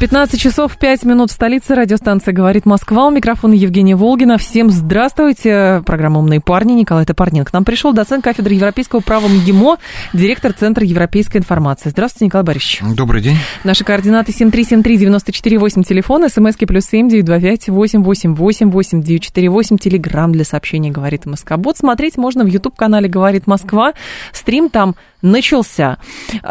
15 часов 5 минут в столице. Радиостанция «Говорит Москва». У микрофона Евгения Волгина. Всем здравствуйте. Программа «Умные парни». Николай Топорнин к нам пришел. Доцент кафедры европейского права МГИМО, директор Центра европейской информации. Здравствуйте, Николай Борисович. Добрый день. Наши координаты 7373948, телефон, смски плюс 7 925 888 8948, телеграмм для сообщений «Говорит Москва». смотреть можно в YouTube-канале «Говорит Москва». Стрим там начался.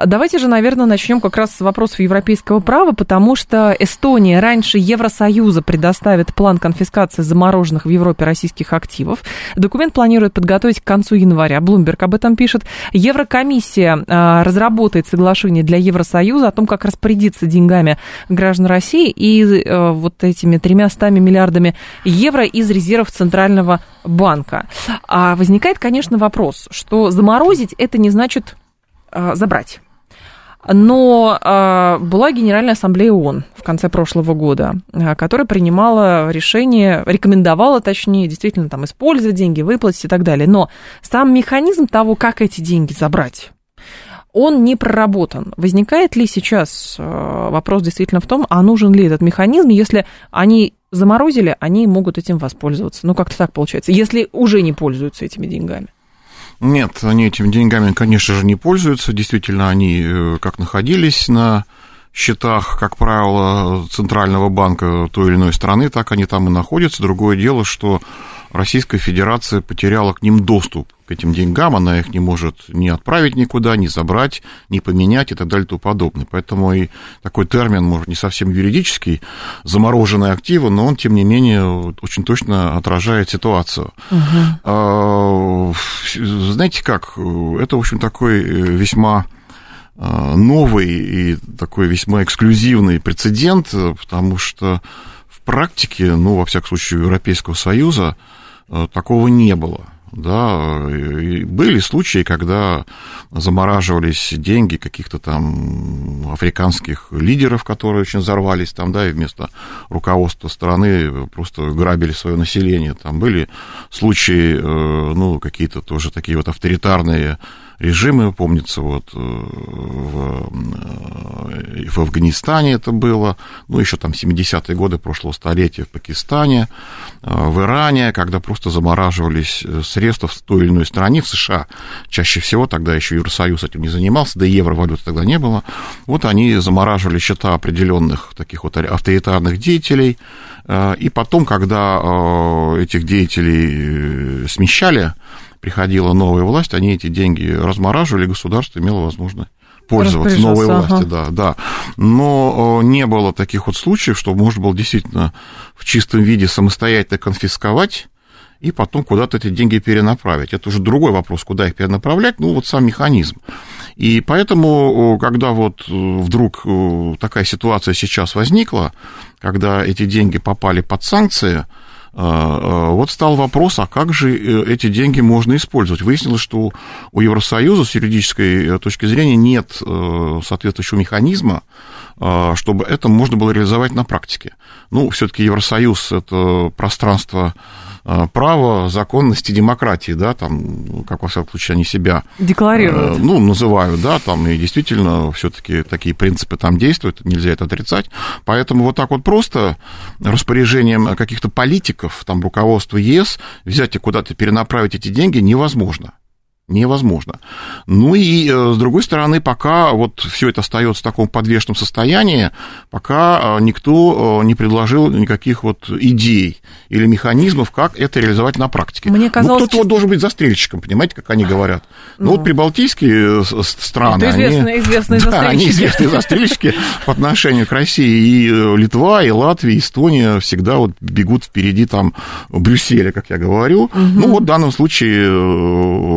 Давайте же, наверное, начнем как раз с вопросов европейского права, потому что Эстония раньше Евросоюза предоставит план конфискации замороженных в Европе российских активов. Документ планирует подготовить к концу января. Блумберг об этом пишет. Еврокомиссия а, разработает соглашение для Евросоюза о том, как распорядиться деньгами граждан России и а, вот этими тремя миллиардами евро из резервов Центрального банка. А возникает, конечно, вопрос, что заморозить это не значит а, забрать. Но э, была Генеральная Ассамблея ООН в конце прошлого года, э, которая принимала решение, рекомендовала, точнее, действительно там использовать деньги, выплатить и так далее. Но сам механизм того, как эти деньги забрать, он не проработан. Возникает ли сейчас э, вопрос действительно в том, а нужен ли этот механизм, если они заморозили, они могут этим воспользоваться. Ну, как-то так получается, если уже не пользуются этими деньгами. Нет, они этими деньгами, конечно же, не пользуются. Действительно, они э, как находились на счетах, как правило, Центрального банка той или иной страны, так они там и находятся. Другое дело, что Российская Федерация потеряла к ним доступ к этим деньгам, она их не может ни отправить никуда, ни забрать, ни поменять и так далее и тому подобное. Поэтому и такой термин, может, не совсем юридический, замороженные активы, но он, тем не менее, очень точно отражает ситуацию. Угу. Знаете как, это, в общем, такой э, весьма новый и такой весьма эксклюзивный прецедент, потому что в практике, ну, во всяком случае, Европейского Союза э, такого не было. Да, и были случаи, когда замораживались деньги каких-то там африканских лидеров, которые очень взорвались там, да, и вместо руководства страны просто грабили свое население. Там были случаи, э, ну, какие-то тоже такие вот авторитарные режимы, помнится, вот э, в, э, в Афганистане это было, ну, еще там 70-е годы прошлого столетия в Пакистане, э, в Иране, когда просто замораживались средства в той или иной стране, в США. Чаще всего, тогда еще Евросоюз этим не занимался, да и евровалюты тогда не было, вот они замораживали счета определенных таких вот авторитарных деятелей, и потом, когда этих деятелей смещали, приходила новая власть, они эти деньги размораживали, государство имело возможность пользоваться новой ага. власти, да, да. Но не было таких вот случаев, что можно было действительно в чистом виде самостоятельно конфисковать и потом куда-то эти деньги перенаправить. Это уже другой вопрос, куда их перенаправлять, ну вот сам механизм. И поэтому, когда вот вдруг такая ситуация сейчас возникла, когда эти деньги попали под санкции, вот стал вопрос, а как же э, эти деньги можно использовать? Выяснилось, что у Евросоюза с юридической э, точки зрения нет э, соответствующего механизма, а, чтобы это можно было реализовать на практике. Ну, все-таки Евросоюз это пространство Э, права, законности, демократии, да, там, как во всяком случае они себя... Декларируют. Э, ну, называют, да, там, и действительно все таки такие принципы там действуют, нельзя это отрицать. Поэтому вот так вот просто распоряжением каких-то политиков, там, руководства ЕС взять и куда-то перенаправить эти деньги невозможно невозможно. Ну и, э, с другой стороны, пока вот все это остается в таком подвешенном состоянии, пока э, никто э, не предложил никаких вот идей или механизмов, как это реализовать на практике. Мне ну, казалось, ну, кто-то вот должен быть застрельщиком, понимаете, как они говорят. Ну, ну вот прибалтийские страны... Это известные, они, известные застрельщики. Да, они известные застрельщики по отношению к России. И Литва, и Латвия, и Эстония всегда вот бегут впереди там Брюсселя, как я говорю. Угу. Ну, вот в данном случае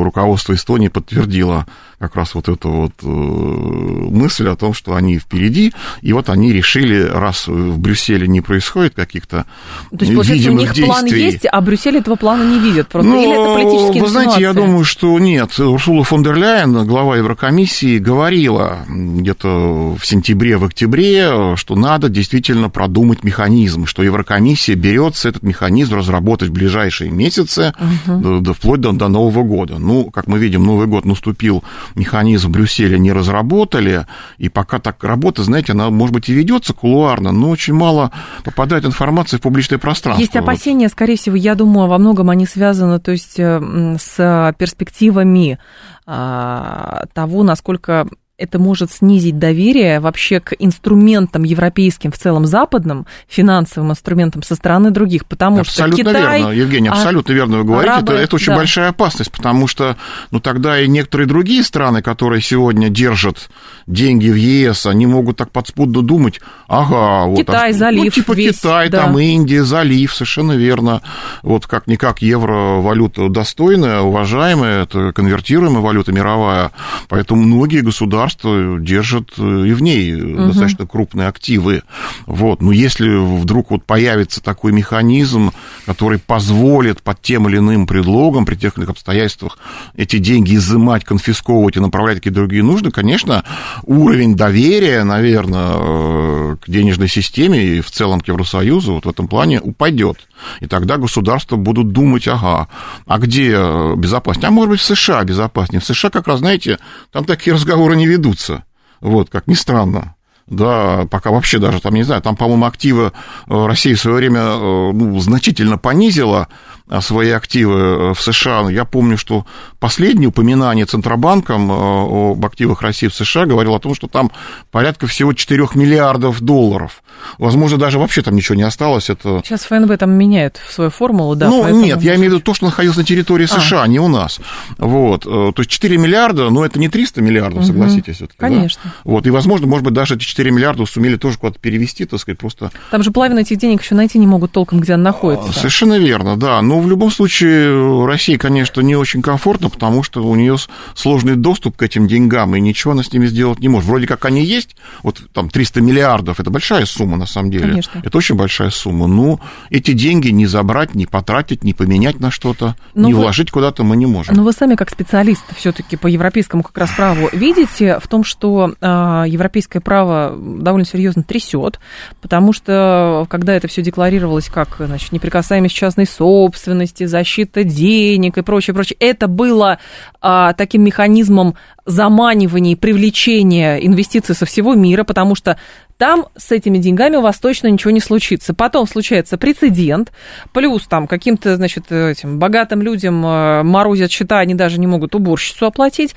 руководство правительство Эстонии подтвердило как раз вот эту вот э, мысль о том, что они впереди, и вот они решили, раз в Брюсселе не происходит каких-то То есть, получается, у них действий, план есть, а Брюссель этого плана не видит просто? ну, Или это политические Вы знаете, я думаю, что нет. Урсула фон дер Ляйен, глава Еврокомиссии, говорила где-то в сентябре, в октябре, что надо действительно продумать механизм, что Еврокомиссия берется этот механизм разработать в ближайшие месяцы, до- до- вплоть до, до Нового года. Ну, как мы видим, Новый год наступил, механизм в Брюсселе не разработали, и пока так работа, знаете, она, может быть, и ведется кулуарно, но очень мало попадает информации в публичное пространство. Есть опасения, скорее всего, я думаю, во многом они связаны, то есть э, с перспективами а, того, насколько это может снизить доверие вообще к инструментам европейским, в целом западным, финансовым инструментам со стороны других, потому Абсолютно что Китай... верно, Евгений, а- абсолютно верно вы говорите. арабы, это, это очень да. большая опасность, потому что ну, тогда и некоторые другие страны, которые сегодня держат деньги в ЕС, они могут так подспудно думать, ага, вот... Китай, а, залив Ну, типа весь, Китай, да. там Индия, залив, совершенно верно. Вот как-никак евро валюта достойная, уважаемая, это конвертируемая валюта мировая, поэтому многие государства держат э, и в ней достаточно крупные активы. Вот. Но если вдруг вот появится такой механизм, который позволит под тем или иным предлогом, при тех или иных обстоятельствах эти деньги изымать, конфисковывать и направлять какие-то другие нужды, конечно, уровень доверия, наверное, э, к денежной системе и в целом к Евросоюзу вот в этом плане упадет. И тогда государства будут думать, ага, а где э, безопаснее? А может быть, в США безопаснее. В США как раз, знаете, там такие разговоры не ведутся. Вот, как ни странно. Да, пока вообще даже там, не знаю, там, по-моему, активы э, России в свое время э, ну, значительно понизила а, свои активы э, в США. Я помню, что последнее упоминание Центробанком об активах России в США говорило о том, что там порядка всего 4 миллиардов долларов. Возможно, даже вообще там ничего не осталось. Это Сейчас ФНБ там меняет свою формулу, да. ну, нет, я имею в виду то, что находилось на территории США, а не у нас. Вот. э, То есть 4 миллиарда, но это не 300 миллиардов, согласитесь. да? Конечно. Вот. И, возможно, может быть, даже эти 4 миллиарда сумели тоже куда-то перевести, так сказать, просто... Там же половину этих денег еще найти не могут толком, где она находится. Совершенно верно, да. Но в любом случае России, конечно, не очень комфортно, потому что у нее сложный доступ к этим деньгам, и ничего она с ними сделать не может. Вроде как они есть, вот там 300 миллиардов, это большая сумма на самом деле. Конечно. Это очень большая сумма. Но эти деньги не забрать, не потратить, не поменять на что-то, Но не вы- вложить куда-то мы не можем. Но вы сами, как специалист все-таки по европейскому как раз праву, видите в том, что а, европейское право довольно серьезно трясет, потому что когда это все декларировалось как значит, неприкасаемость частной собственности, защита денег и прочее, прочее, это было а, таким механизмом заманивания и привлечения инвестиций со всего мира, потому что там с этими деньгами у вас точно ничего не случится. Потом случается прецедент, плюс там каким-то, значит, этим богатым людям э, морозят счета, они даже не могут уборщицу оплатить.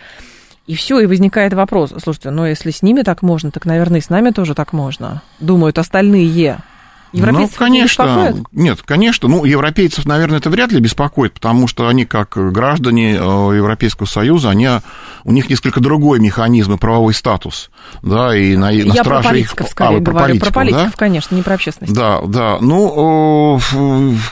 И все, и возникает вопрос. Слушайте, ну если с ними так можно, так, наверное, и с нами тоже так можно. Думают остальные. Европейцев ну, не конечно. беспокоит? Нет, конечно. Ну, европейцев, наверное, это вряд ли беспокоит, потому что они, как граждане э, Европейского Союза, они, у них несколько другой механизм и правовой статус. Да, и на, на Я про страже их- политиков А, скорее вы про говорю. политиков, про да? политиков, конечно, не про общественность. Да, да. Ну,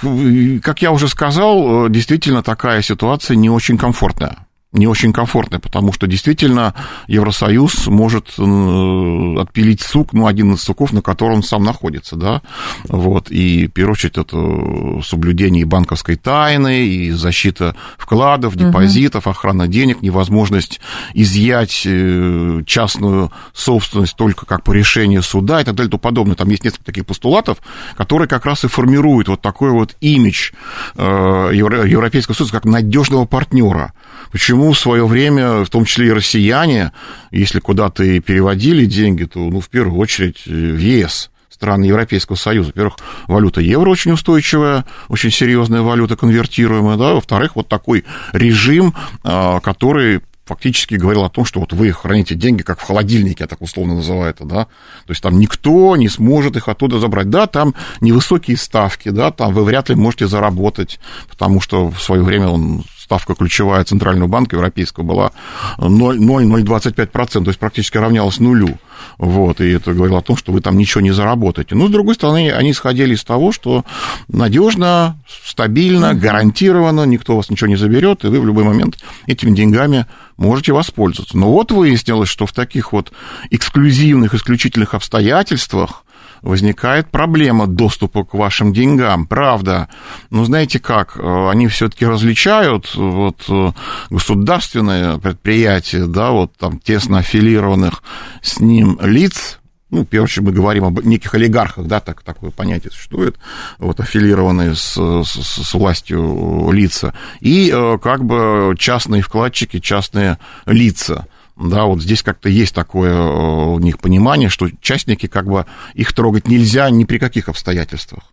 э, как я уже сказал, э, действительно такая ситуация не очень комфортная. Не очень комфортная, потому что действительно Евросоюз может э, отпилить сук, ну, один из суков, на котором он сам находится, да, вот, и, в первую очередь, это соблюдение и банковской тайны, и защита вкладов, депозитов, охрана денег, невозможность изъять э, частную собственность только как по решению суда и так далее и тому подобное. Там есть несколько таких постулатов, которые как раз и формируют вот такой вот имидж э, Евро- Европейского Союза как надежного партнера. Почему в свое время, в том числе и россияне, если куда-то и переводили деньги, то, ну, в первую очередь, э, в ЕС страны Европейского Союза. Во-первых, валюта евро очень устойчивая, очень серьезная валюта, конвертируемая, да, во-вторых, вот такой режим, а, который фактически говорил о том, что вот вы храните деньги как в холодильнике, я так условно называю это, да, то есть там никто не сможет их оттуда забрать. Да, там невысокие ставки, да, там вы вряд ли можете заработать, потому что в свое время он ставка ключевая Центрального банка Европейского была 0,025%, то есть практически равнялась нулю. вот, и это говорило о том, что вы там ничего не заработаете. Но, с другой стороны, они исходили из того, что надежно, стабильно, гарантированно, никто у вас ничего не заберет, и вы в любой момент этими деньгами можете воспользоваться. Но вот выяснилось, что в таких вот эксклюзивных, исключительных обстоятельствах возникает проблема доступа к вашим деньгам. Правда, ну, знаете как, э, они все-таки различают вот э, государственные предприятия, да, вот там тесно аффилированных с ним лиц, ну, в первую очередь мы говорим об неких олигархах, да, так, такое понятие существует, вот, аффилированные с, с, с властью лица, и э, как бы частные вкладчики, частные лица. Да, вот здесь как-то есть такое у них понимание, что частники, как бы, их трогать нельзя ни при каких обстоятельствах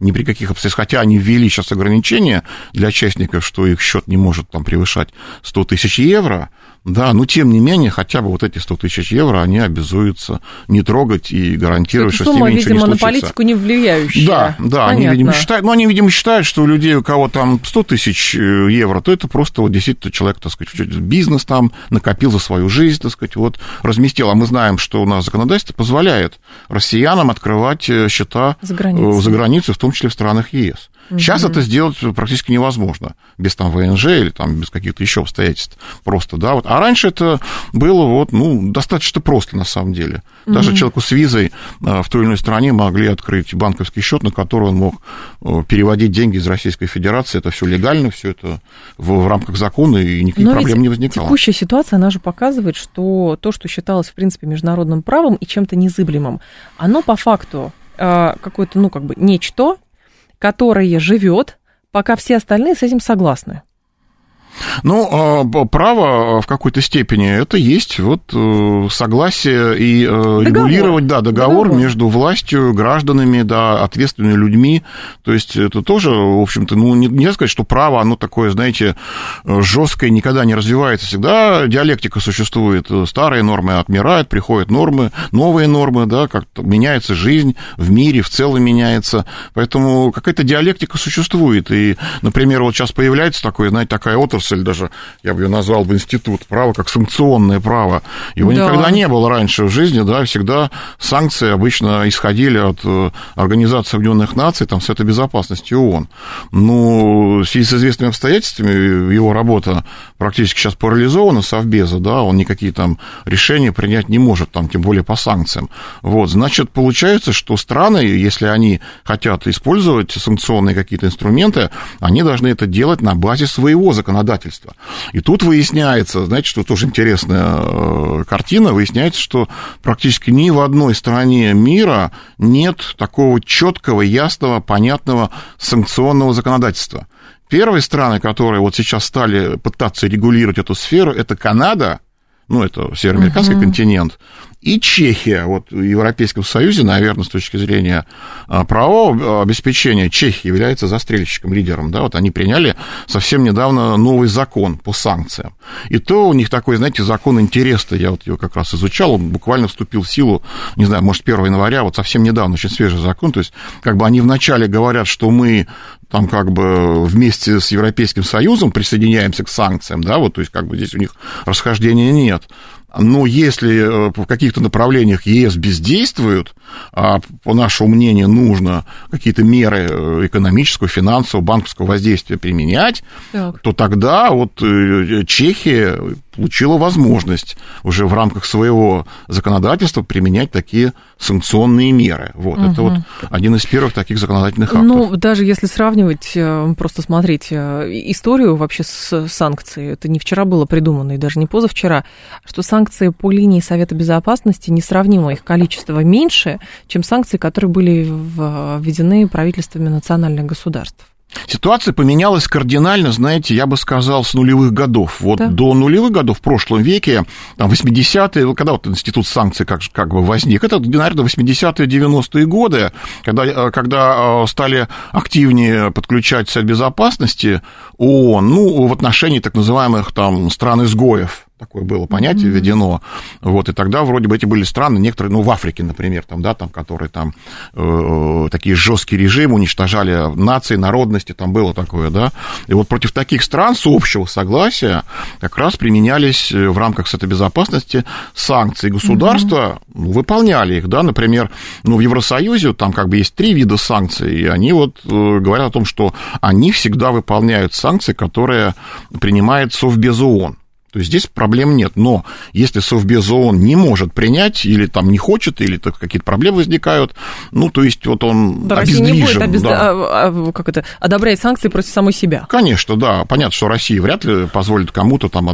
ни при каких обстоятельствах, хотя они ввели сейчас ограничения для частников, что их счет не может там превышать 100 тысяч евро, да, но тем не менее, хотя бы вот эти 100 тысяч евро, они обязуются не трогать и гарантировать, что, что с ними ничего видимо, не на политику не влияющая. Да, да, они, видимо, считают, ну, они, видимо, считают, что у людей, у кого там 100 тысяч э, евро, то это просто вот действительно человек, так сказать, бизнес там накопил за свою жизнь, так сказать, вот разместил. А мы знаем, что у нас законодательство позволяет россиянам открывать э, счета за границей, за границей в том числе в странах ЕС. Сейчас это сделать практически невозможно, без там ВНЖ или там без каких-то еще обстоятельств просто, да, вот. А раньше это было вот, ну, достаточно просто на самом деле. Даже угу. человеку с визой а, в той или иной стране могли открыть банковский счет, на который он мог э, переводить деньги из Российской Федерации. Это все легально, все это в, в рамках закона, и никаких Но проблем не возникало. Текущая ситуация, она же показывает, что то, что считалось, в принципе, международным правом и чем-то незыблемым, оно по факту а, какое-то, ну, как бы нечто, которое живет, пока все остальные с этим согласны. Ну, а, право в какой-то степени это есть вот э, согласие и э, договор. регулировать, да, договор, договор между властью, гражданами, да, ответственными людьми. То есть это тоже, в общем-то, ну, не, нельзя сказать, что право, оно такое, знаете, жесткое, никогда не развивается. Всегда диалектика существует. Старые нормы отмирают, приходят нормы, новые нормы, да, как-то меняется жизнь в мире, в целом меняется. Поэтому какая-то диалектика существует. И, например, вот сейчас появляется такое, знаете, такая отрасль, отрасль, даже я бы ее назвал бы институт, право как санкционное право. Его да. никогда не было раньше в жизни, да, всегда санкции обычно исходили от э, Организации Объединенных Наций, там, Совета Безопасности ООН. Ну, в связи с известными обстоятельствами его работа практически сейчас парализована, Совбеза, да, он никакие там решения принять не может, там, тем более по санкциям. Вот, значит, получается, что страны, если они хотят использовать санкционные какие-то инструменты, они должны это делать на базе своего законодательства законодательства. И тут выясняется, знаете, что тоже интересная э, картина, выясняется, что практически ни в одной стране мира нет такого четкого, ясного, понятного санкционного законодательства. Первые страны, которые вот сейчас стали пытаться регулировать эту сферу, это Канада, ну, это североамериканский uh-huh. континент, и Чехия. Вот в Европейском Союзе, наверное, с точки зрения а, правового обеспечения, Чехия является застрельщиком, лидером. Да? Вот они приняли совсем недавно новый закон по санкциям. И то у них такой, знаете, закон интереса, я вот его как раз изучал, он буквально вступил в силу, не знаю, может, 1 января, вот совсем недавно, очень свежий закон. То есть, как бы они вначале говорят, что мы там как бы вместе с Европейским Союзом присоединяемся к санкциям, да, вот, то есть как бы здесь у них расхождения нет. Но если э, в каких-то направлениях ЕС бездействуют, а по нашему мнению нужно какие-то меры э, экономического, финансового, банковского воздействия применять, так. то тогда вот э, Чехия получила возможность уже в рамках своего законодательства применять такие санкционные меры. Вот, угу. это вот один из первых таких законодательных актов. Ну, даже если сравнивать, просто смотреть историю вообще с санкцией, это не вчера было придумано, и даже не позавчера, что санкции по линии Совета Безопасности несравнимо их количество меньше, чем санкции, которые были введены правительствами национальных государств. Ситуация поменялась кардинально, знаете, я бы сказал, с нулевых годов. Вот да. до нулевых годов в прошлом веке, там, 80-е, когда вот институт санкций как, как бы возник, это, наверное, 80-е, 90-е годы, когда, э, когда э, стали активнее подключать Совет Безопасности ООН, ну, в отношении так называемых там стран-изгоев, такое было понятие mm-hmm. введено, вот, и тогда вроде бы эти были страны, некоторые, ну, в Африке, например, там, да, там, которые там э, такие жесткие режимы уничтожали нации, народности, там было такое, да, и вот против таких стран с общего согласия как раз применялись э, в рамках Совета Безопасности санкции. Государства mm-hmm. ну, выполняли их, да, например, ну, в Евросоюзе там как бы есть три вида санкций, и они вот э, говорят о том, что они всегда выполняют санкции, которые принимает Совбез ООН. То есть здесь проблем нет. Но если Совбез ООН не может принять, или там не хочет, или какие-то проблемы возникают, ну, то есть вот он да, обездвижен. Россия не будет обез... да. а, а, как это, одобрять санкции против самой себя. Конечно, да. Понятно, что Россия вряд ли позволит кому-то там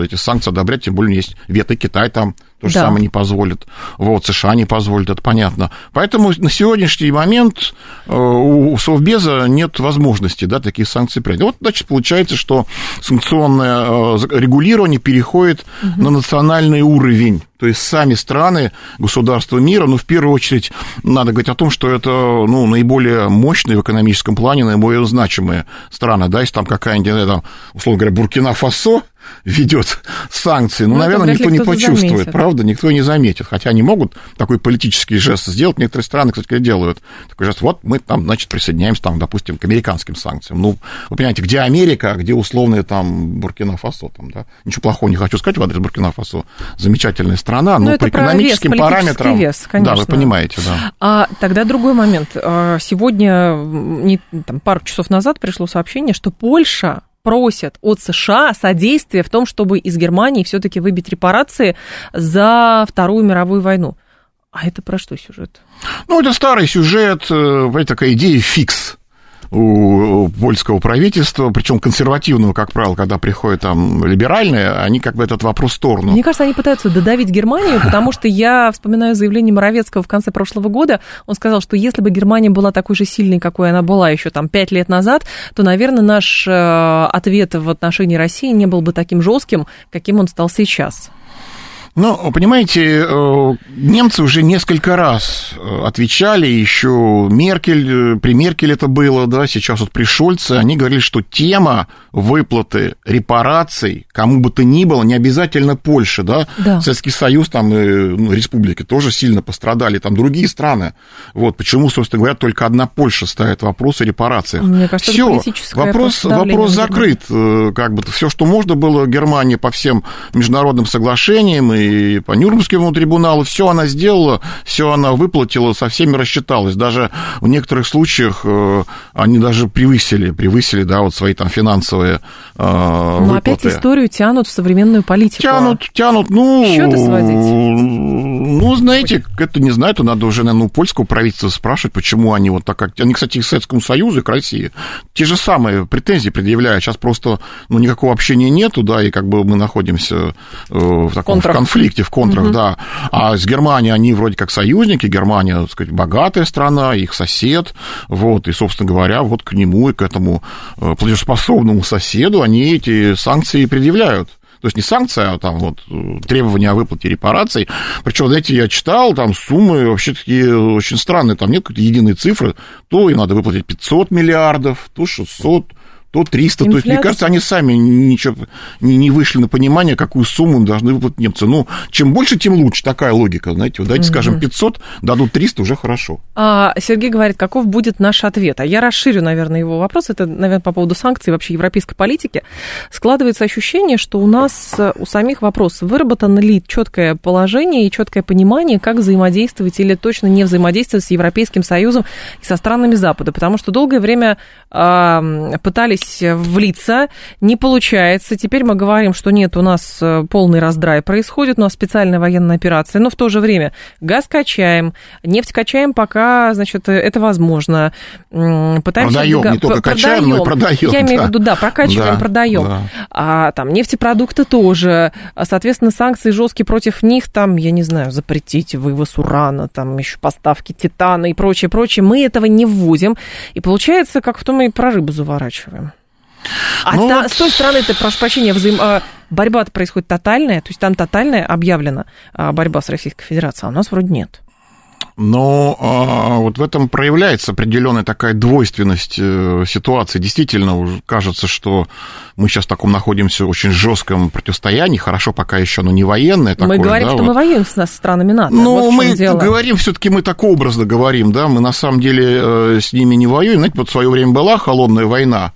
эти санкции одобрять, тем более есть вето Китай там то же да. самое не позволит. Вот, США не позволит, это понятно. Поэтому на сегодняшний момент э, у Совбеза нет возможности да, такие санкции принять. Вот, значит, получается, что санкционное э, регулирование переходит угу. на национальный уровень. То есть сами страны, государства мира, ну, в первую очередь, надо говорить о том, что это, ну, наиболее мощные в экономическом плане, наиболее значимые страны, да, если там какая-нибудь, там, условно говоря, Буркина-Фасо, ведет санкции, ну, ну наверное, никто не почувствует, заметит. правда, никто не заметит. Хотя они могут такой политический жест сделать. Некоторые страны, кстати, делают такой жест. Вот мы там, значит, присоединяемся, там, допустим, к американским санкциям. Ну, вы понимаете, где Америка, а где условные там Буркина-Фасо, там, да. Ничего плохого не хочу сказать в адрес Буркина-Фасо. Замечательная страна, но, но ну, по экономическим вес, параметрам... Вес, конечно. Да, вы понимаете, да. А тогда другой момент. А, сегодня, не, там, пару часов назад пришло сообщение, что Польша просят от США содействия в том, чтобы из Германии все-таки выбить репарации за Вторую мировую войну. А это про что сюжет? Ну, это старый сюжет, э, такая идея фикс у польского правительства, причем консервативного, как правило, когда приходят там либеральные, они как бы этот вопрос в сторону. Мне кажется, они пытаются додавить Германию, потому что я вспоминаю заявление Моровецкого в конце прошлого года. Он сказал, что если бы Германия была такой же сильной, какой она была еще там пять лет назад, то, наверное, наш э, ответ в отношении России не был бы таким жестким, каким он стал сейчас. Ну, понимаете, э, немцы уже несколько раз э, отвечали, еще Меркель, э, при Меркель это было, да, сейчас вот при Шольце, они говорили, что тема выплаты репараций кому бы то ни было, не обязательно Польша, да, да. Советский Союз, там, ну, республики тоже сильно пострадали, там другие страны. Вот почему, собственно говоря, только одна Польша ставит вопрос о репарациях. Мне кажется, все, вопрос, вопрос закрыт. Как бы все, что можно было Германии по всем международным соглашениям и и по Нюрнбергскому трибуналу, все она сделала, все она выплатила, со всеми рассчиталась. Даже в некоторых случаях э, они даже превысили, превысили, да, вот свои там финансовые Но выплаты. опять историю тянут в современную политику. Тянут, тянут, ну... Счеты сводить? Ну, знаете, это не знаю, это надо уже, наверное, у польского правительства спрашивать, почему они вот так. Они, кстати, к Советскому Союзу, и к России те же самые претензии предъявляют. Сейчас просто, ну, никакого общения нету, да, и как бы мы находимся э, в таком в конфликте конфликте, в контрах, угу. да. А с Германией они вроде как союзники, Германия, так сказать, богатая страна, их сосед, вот, и, собственно говоря, вот к нему и к этому э, платежеспособному соседу они эти санкции предъявляют. То есть не санкция, а там вот требования о выплате репараций. Причем, знаете, я читал, там суммы вообще такие очень странные, там нет какой-то единой цифры. То им надо выплатить 500 миллиардов, то 600, то 300. Инфляция. То есть, мне кажется, они сами ничего не, не вышли на понимание, какую сумму должны выплатить немцы. Ну, чем больше, тем лучше. Такая логика, знаете. Вот давайте угу. скажем 500, дадут 300, уже хорошо. А, Сергей говорит, каков будет наш ответ? А я расширю, наверное, его вопрос. Это, наверное, по поводу санкций вообще европейской политики. Складывается ощущение, что у нас, э, у самих вопрос, выработано ли четкое положение и четкое понимание, как взаимодействовать или точно не взаимодействовать с Европейским Союзом и со странами Запада. Потому что долгое время э, пытались пытались влиться, не получается. Теперь мы говорим, что нет, у нас э, полный раздрай происходит, у нас специальная военная операция, но в то же время газ качаем, нефть качаем, пока, значит, это возможно. Пытаемся продаем, не только продаем, качаем, но и продаем. Я имею в виду, да, прокачиваем, да, продаем. Да. А там нефтепродукты тоже. Соответственно, санкции жесткие против них, там, я не знаю, запретить вывоз урана, там еще поставки титана и прочее, прочее. Мы этого не ввозим. И получается, как в том и про рыбу заворачиваем. А ну, та, вот... с той стороны, ты, прошу прощения, взаим... А, борьба происходит тотальная, то есть там тотальная объявлена а, борьба с Российской Федерацией, а у нас вроде нет. Но а, вот в этом проявляется определенная такая двойственность э, ситуации. Действительно, кажется, что мы сейчас в таком находимся очень жестком противостоянии. Хорошо, пока еще оно не военное. Мы такое, говорим, да, что вот. мы воюем с, с странами НАТО. Ну, вот мы говорим, все-таки мы так образно говорим, да, мы на самом деле э, с ними не воюем. Знаете, вот в свое время была холодная война,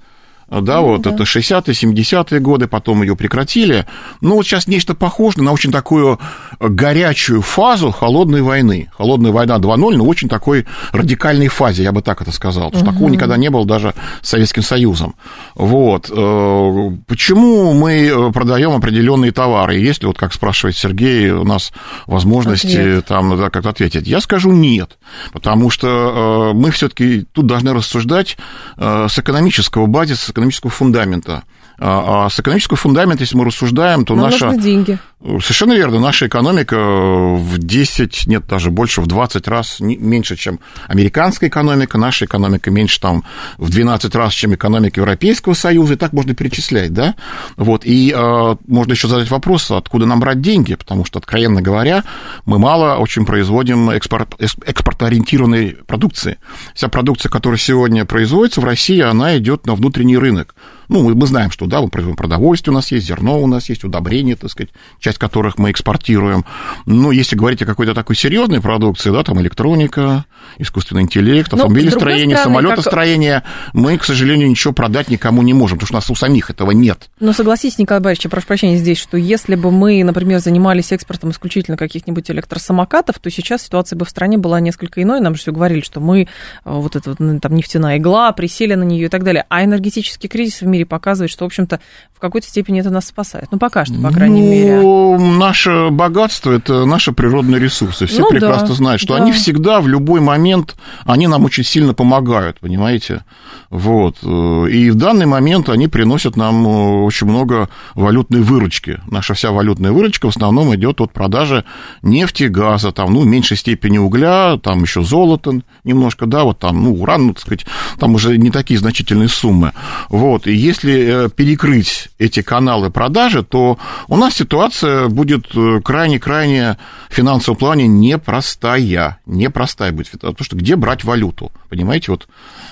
да, вот да. это 60-е, 70-е годы, потом ее прекратили. Ну, вот сейчас нечто похожее на очень такую горячую фазу холодной войны. Холодная война 2.0, но очень такой радикальной фазе, я бы так это сказал. Потому что такого никогда не было даже с Советским Союзом. Вот. Э, Почему мы э, продаем определенные товары? Есть ли, вот как спрашивает Сергей, у нас возможности Ответ. там да, как-то ответить? Я скажу нет, потому что э, мы все-таки тут должны рассуждать э, с экономического базиса, экономического фундамента. А а с экономического фундамента, если мы рассуждаем, то Нам наша... нужны деньги. Совершенно верно. Наша экономика в 10, нет, даже больше, в 20 раз меньше, чем американская экономика. Наша экономика меньше там в 12 раз, чем экономика Европейского Союза. И так можно перечислять, да? Вот. И э, можно еще задать вопрос, откуда нам брать деньги, потому что, откровенно говоря, мы мало очень производим экспорт, экспортоориентированной продукции. Вся продукция, которая сегодня производится в России, она идет на внутренний рынок. Ну, мы, мы знаем, что, да, мы производим продовольствие, у нас есть зерно, у нас есть удобрения, так сказать, часть которых мы экспортируем. Но если говорить о какой-то такой серьезной продукции, да, там электроника, искусственный интеллект, с автомобилестроение, стороны, самолетостроение, мы, к сожалению, ничего продать никому не можем, потому что у нас у самих этого нет. Но согласитесь, Николай Борисович, я прошу прощения здесь, что если бы мы, например, занимались экспортом исключительно каких-нибудь электросамокатов, то сейчас ситуация бы в стране была несколько иной. Нам же все говорили, что мы, э, вот эта вот, ну, там нефтяная игла, присели на нее и так далее. А энергетический кризис в мире показывает, что, в общем-то, в какой-то степени это нас спасает. Ну, пока что, по крайней ну, мере. Наше богатство – это наши природные ресурсы. Все Ну прекрасно да, знают, что да. они всегда, в любой момент, они нам очень сильно помогают, понимаете? Вот. И в данный момент они приносят нам э, очень много валютной выручки. Наша вся валютная выручка в основном идет от продажи нефти, газа, там, ну, в меньшей степени угля, там еще золото немножко, да, вот там, ну, уран, ну, так сказать, там уже не такие значительные суммы. Вот. И если э, перекрыть эти каналы продажи, то у нас ситуация будет э, крайне-крайне в финансовом плане непростая. Непростая будет. Потому что где брать валюту? Понимаете, вот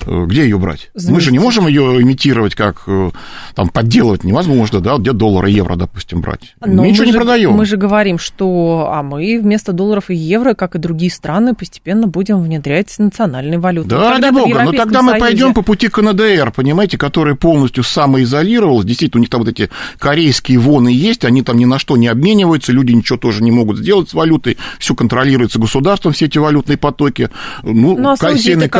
э, где ее брать? Мы же не можем ее имитировать, как э, там подделывать невозможно, да, где доллары, евро, допустим, брать. Но мы ничего мы не продаем. Мы же говорим, что а мы вместо долларов и евро, как и другие страны, постепенно будем внедрять национальные валюты. Да, ради бога, но тогда мы Союзе- пойдем по пути КНДР, понимаете, которая полностью самоизолировалась. Действительно, у них там вот эти корейские воны есть, они там ни на что не обмениваются, люди ничего тоже не могут сделать с валютой, все контролируется государством, все эти валютные потоки. Ну, Ну, а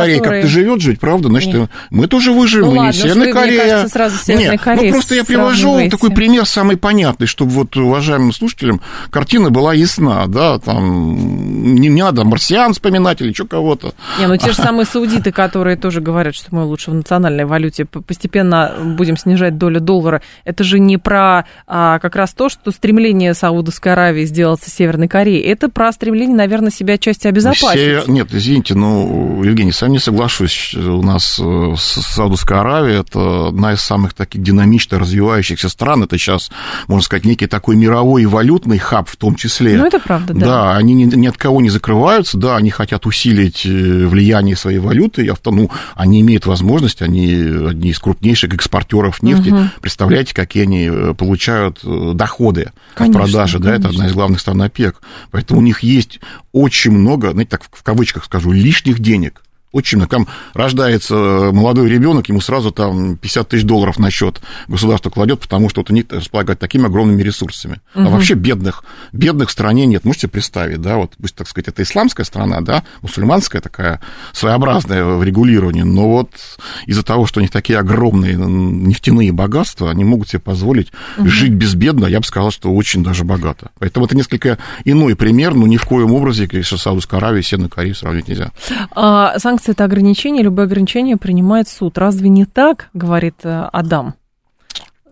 Северная Корея которые- как-то живет жить, правда? Значит, Нет. мы тоже выживем, Ну ладно, что Северная вы, мне Корея. кажется, сразу с Северной Нет, Кореей ну просто я привожу такой пример самый понятный, чтобы вот уважаемым слушателям картина была ясна, да, там не, не надо марсиан вспоминать или что кого-то. Не, ну те же самые саудиты, которые тоже говорят, что мы лучше в национальной валюте постепенно будем снижать долю доллара, это же не про а, как раз то, что стремление Саудовской Аравии сделаться Северной Кореей, это про стремление, наверное, себя отчасти обезопасить. Все- Нет, извините, ну, Евгений, сам не соглашусь. У нас э, Саудовская Аравия – это одна из самых таких динамично развивающихся стран. Это сейчас, можно сказать, некий такой мировой валютный хаб в том числе. Ну, это правда, да. Да, они ни, ни от кого не закрываются, да, они хотят усилить э, влияние своей валюты, и авто, ну, они имеют возможность, они одни из крупнейших экспортеров нефти. Мгм. Представляете, какие они э, получают э, доходы Конечно, от продажи, да, это конечно. одна из главных стран ОПЕК. Поэтому у них есть очень много, знаете, так в кавычках скажу, лишних денег. Очень много. Там рождается молодой ребенок, ему сразу там 50 тысяч долларов на счет государство кладет, потому что вот они располагают такими огромными ресурсами. А Мгм. вообще бедных, бедных в стране нет. Можете представить, да, вот пусть, так сказать, это исламская страна, да, мусульманская такая, своеобразная в регулировании, но вот из-за того, что у них такие огромные нефтяные богатства, они могут себе позволить жить безбедно, я бы сказал, что очень даже богато. Поэтому это несколько иной пример, но ни в коем образе, конечно, Саудовской Аравии и Северной Кореей сравнить нельзя. А, санкции это ограничение, любое ограничение принимает суд. Разве не так, говорит э, Адам?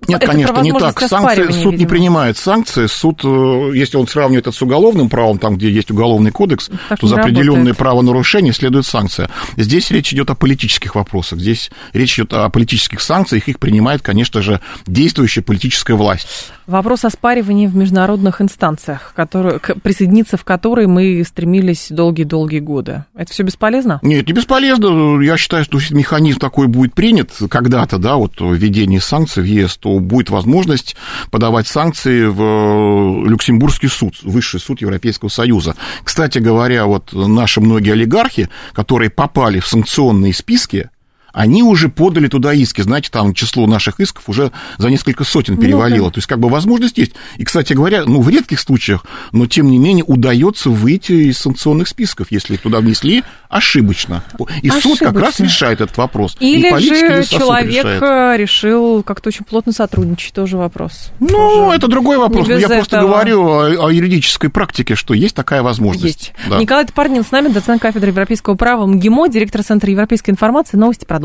Нет, Это конечно, не так. Санкции, суд не видимо. принимает санкции. Суд, э, если он сравнивает это с уголовным правом, там, где есть уголовный кодекс, Так то не за определенные работает. правонарушения следует санкция. Здесь речь идет о политических вопросах. Здесь речь идет о политических санкциях. Их принимает, конечно же, действующая политическая власть. Вопрос оспаривания в международных инстанциях, которые, к- присоединиться в которые мы стремились долгие-долгие годы. Это все бесполезно? Нет, не бесполезно. Я считаю, что механизм такой будет принят когда-то, да, вот введение санкций в ЕС, то будет возможность подавать санкции в э, Люксембургский суд, высший суд Европейского Союза. Кстати говоря, вот наши многие олигархи, которые попали в санкционные списки, они уже подали туда иски. Знаете, там число наших исков уже за несколько сотен перевалило. То есть, как бы возможность есть. И, кстати говоря, ну, в редких случаях, но тем не менее удается выйти из санкционных списков, если их туда внесли ошибочно. И суд как раз Ошибочно. решает этот вопрос. Или же человек решает. э, решил как-то очень плотно сотрудничать, тоже вопрос. Ну, Тоже это другой вопрос. Я просто этого. говорю о, о юридической практике, что есть такая возможность. Есть. Да. Николай Топорнин с нами, доцент кафедры европейского права МГИМО, директор Центра европейской информации. Новости продолжим.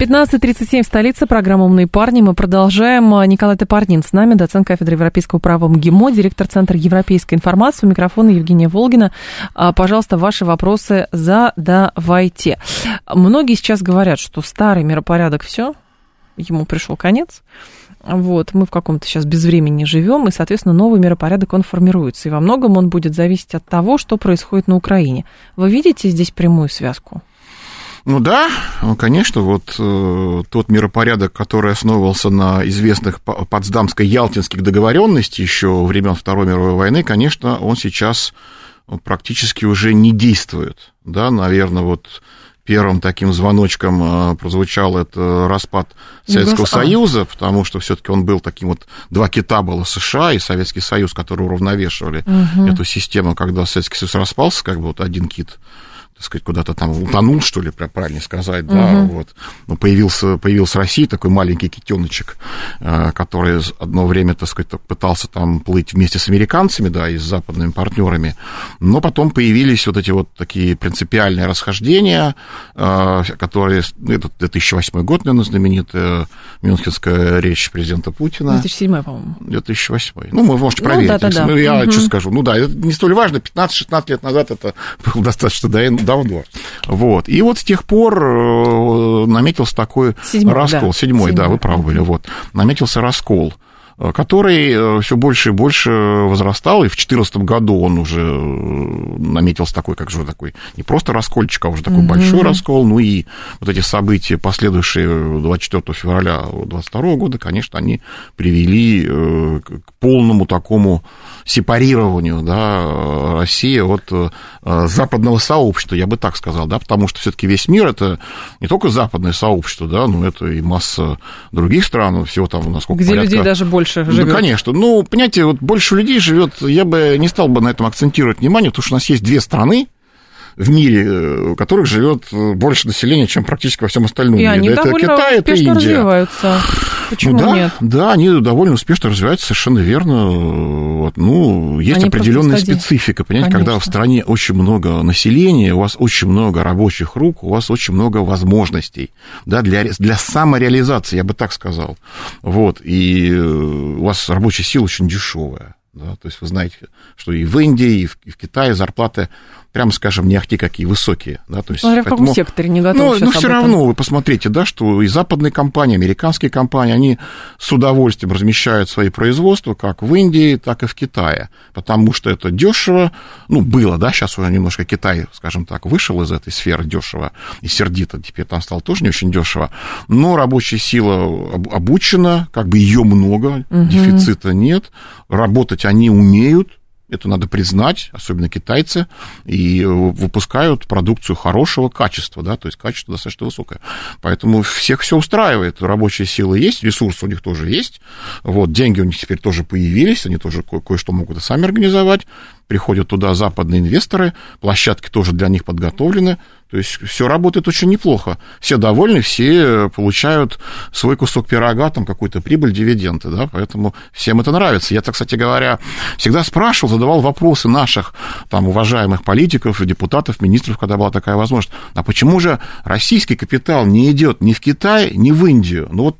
15.37 столица, программа «Умные парни». Мы продолжаем. Николай Топорнин с нами, доцент кафедры европейского права МГИМО, директор Центра европейской информации. У микрофона Евгения Волгина. А, Пожалуйста, ваши вопросы задавайте. Многие сейчас говорят, что старый миропорядок все, ему пришел конец. Вот, мы в каком-то сейчас безвремени живем, и, соответственно, новый миропорядок, он формируется. И во многом он будет зависеть от того, что происходит на Украине. Вы видите здесь прямую связку? Ну да, конечно, вот э, тот миропорядок, который основывался на известных по- Потсдамско-Ялтинских договоренностях еще времен Второй мировой войны, конечно, он сейчас практически уже не действует. Да, наверное, вот первым таким звоночком э, прозвучал это распад Советского Югос- а. Союза, потому что все-таки он был таким вот два кита было США и Советский Союз, которые уравновешивали эту систему, когда Советский Союз распался, как бы вот один кит так сказать, куда-то там утонул, что ли, пра- правильно сказать, да, вот. Но появился, появился Россия, такой маленький китеночек, э, который одно время, так сказать, пытался там плыть вместе с американцами, да, и с западными партнерами, но потом появились вот эти вот такие принципиальные расхождения, э, которые, ну, это 2008 год, наверное, знаменитая Мюнхенская речь президента Путина. 2007, по-моему. 2008. Ну, вы можете Ну, проверить. да-да-да. Ну, я Мгм. что скажу. Ну да, это не столь важно. 15-16 лет назад это было достаточно да- давно. Вот. И вот с тех пор э, наметился такой Седьмой, раскол. да. Седьмой, да, Седьмой. вы правы были. Вот. Наметился раскол который все больше и больше возрастал, и в 2014 году он уже э, наметился такой, как же такой, не просто раскольчик, а уже такой большой раскол, ну и вот эти события, последующие 24 февраля 2022 года, конечно, они привели э, к полному такому сепарированию да, России от э, западного сообщества, я бы так сказал, да, потому что все-таки весь мир это не только западное сообщество, да, но это и масса других стран, всего там, насколько Где порядка- людей даже больше да, живет. конечно. Ну, понимаете, вот больше людей живет, я бы не стал бы на этом акцентировать внимание, потому что у нас есть две страны в мире, э, у которых живет э, больше населения, чем практически во всем остальном И мире. они это довольно Китай, это успешно Индия. развиваются. Почему ну, да, нет? Да, они довольно успешно развиваются, совершенно верно. Вот, ну, есть Они определенная специфика, понимаете, когда в Конечно. стране очень много населения, у вас очень много рабочих рук, у вас очень много возможностей, да, для, для самореализации, я бы так сказал. Вот, и э, у вас рабочая сила очень дешевая. Да, то есть вы знаете, что и в Индии, и в, и в Китае зарплаты, прямо скажем, не ахти какие высокие. Да, то есть, Смотря в каком поэтому- секторе, не готовы ну, ну все этом. равно вы посмотрите, да, что и западные компании, американские компании, они с удовольствием размещают свои производства как в Индии, так и в Китае, потому что это дешево, ну, было, да, сейчас уже немножко Китай, скажем так, вышел из этой сферы дешево и сердито, теперь там стало тоже не очень дешево, но рабочая сила об- обучена, как бы ее много, дефицита нет, работать они умеют, это надо признать, особенно китайцы, и выпускают продукцию хорошего качества, да, то есть качество достаточно высокое. Поэтому всех все устраивает, рабочая сила есть, ресурсы у них тоже есть, вот, деньги у них теперь тоже появились, они тоже ко- кое-что могут и сами организовать, приходят туда западные инвесторы, площадки тоже для них подготовлены, то есть все работает очень неплохо. Все довольны, все получают свой кусок пирога, там какую-то прибыль, дивиденды, да, поэтому всем это нравится. Я, кстати говоря, всегда спрашивал, задавал вопросы наших там уважаемых политиков, депутатов, министров, когда была такая возможность. А почему же российский капитал не идет ни в Китай, ни в Индию? Ну вот